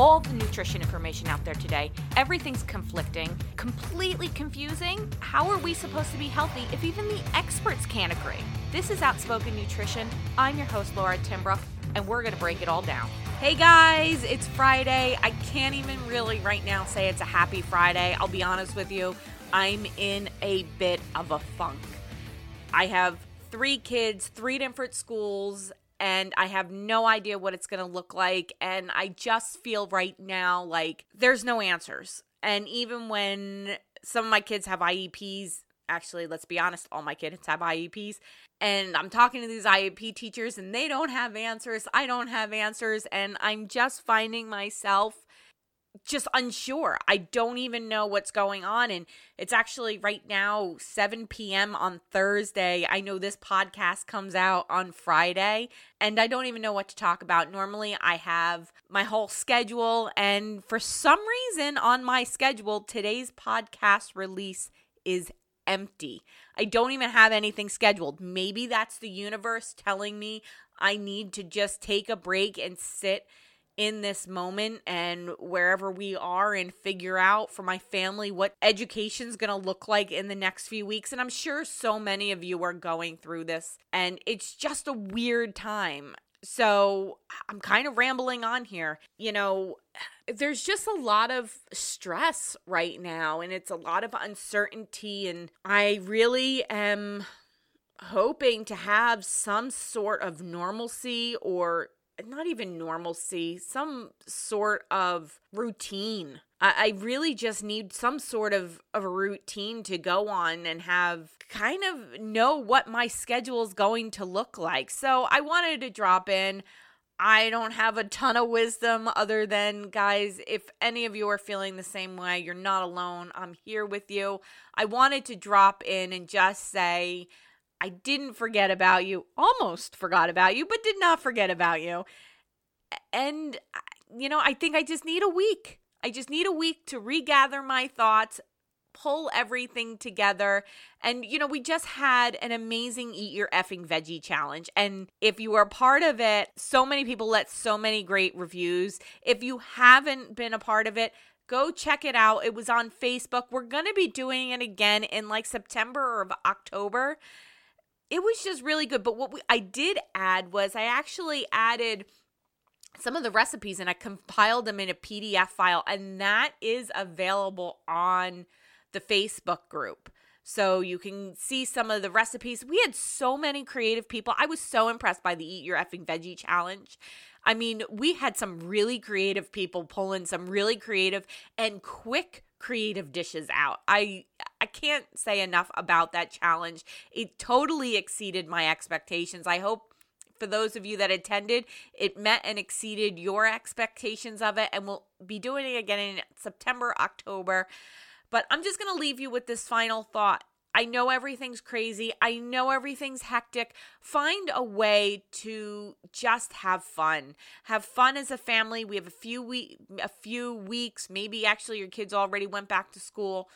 all the nutrition information out there today. Everything's conflicting, completely confusing. How are we supposed to be healthy if even the experts can't agree? This is Outspoken Nutrition. I'm your host, Laura Timbrook, and we're going to break it all down. Hey guys, it's Friday. I can't even really right now say it's a happy Friday. I'll be honest with you, I'm in a bit of a funk. I have three kids, three different schools, and I have no idea what it's going to look like. And I just feel right now like there's no answers. And even when some of my kids have IEPs, actually, let's be honest, all my kids have IEPs. And I'm talking to these IEP teachers and they don't have answers. I don't have answers. And I'm just finding myself just unsure. I don't even know what's going on. And it's actually right now 7 p.m. on Thursday. I know this podcast comes out on Friday, and I don't even know what to talk about. Normally, I have my whole schedule, and for some reason on my schedule, today's podcast release is empty. I don't even have anything scheduled. Maybe that's the universe telling me I need to just take a break and sit in this moment and wherever we are and figure out for my family what education's going to look like in the next few weeks and I'm sure so many of you are going through this and it's just a weird time. So I'm kind of rambling on here. You know, there's just a lot of stress right now and it's a lot of uncertainty and I really am hoping to have some sort of normalcy or not even normalcy, some sort of routine. I, I really just need some sort of, of a routine to go on and have kind of know what my schedule is going to look like. So I wanted to drop in. I don't have a ton of wisdom other than, guys, if any of you are feeling the same way, you're not alone. I'm here with you. I wanted to drop in and just say, I didn't forget about you, almost forgot about you, but did not forget about you. And, uh, you know, I think I just need a week. I just need a week to regather my thoughts, pull everything together. And, you know, we just had an amazing Eat Your Effing Veggie challenge. And if you are part of it, so many people let so many great reviews. If you haven't been a part of it, go check it out. It was on Facebook. We're going to be doing it again in like September or October it was just really good. But what we, I did add was I actually added some of the recipes and I compiled them in a PDF file, and that is available on the Facebook group. So you can see some of the recipes. We had so many creative people. I was so impressed by the Eat Your Effing Veggie Challenge. I mean, we had some really creative people pulling some really creative and quick creative dishes out. I I can't say enough about that challenge. It totally exceeded my expectations. I hope for those of you that attended, it met and exceeded your expectations of it and we'll be doing it again in September, October. But I'm just going to leave you with this final thought. I know everything's crazy. I know everything's hectic. Find a way to just have fun. Have fun as a family. We have a few week a few weeks, maybe actually your kids already went back to school.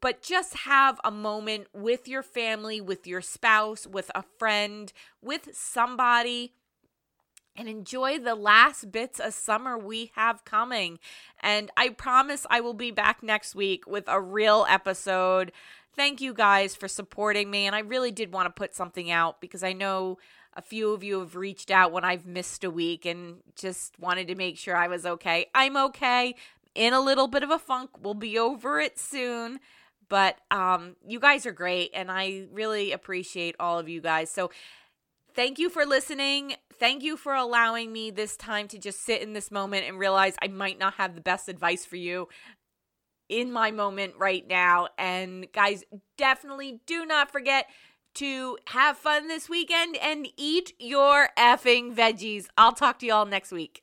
But just have a moment with your family, with your spouse, with a friend, with somebody and enjoy the last bits of summer we have coming. And I promise I will be back next week with a real episode thank you guys for supporting me. And I really did want to put something out because I know a few of you have reached out when I've missed a week and just wanted to make sure I was okay. I'm okay. In a little bit of a funk. We'll be over it soon. But um, you guys are great, and I really appreciate all of you guys. So, thank you for listening. Thank you for allowing me this time to just sit in this moment and realize I might not have the best advice for you in my moment right now. And guys, definitely do not forget to have fun this weekend and eat your effing veggies. I'll talk to y'all next week.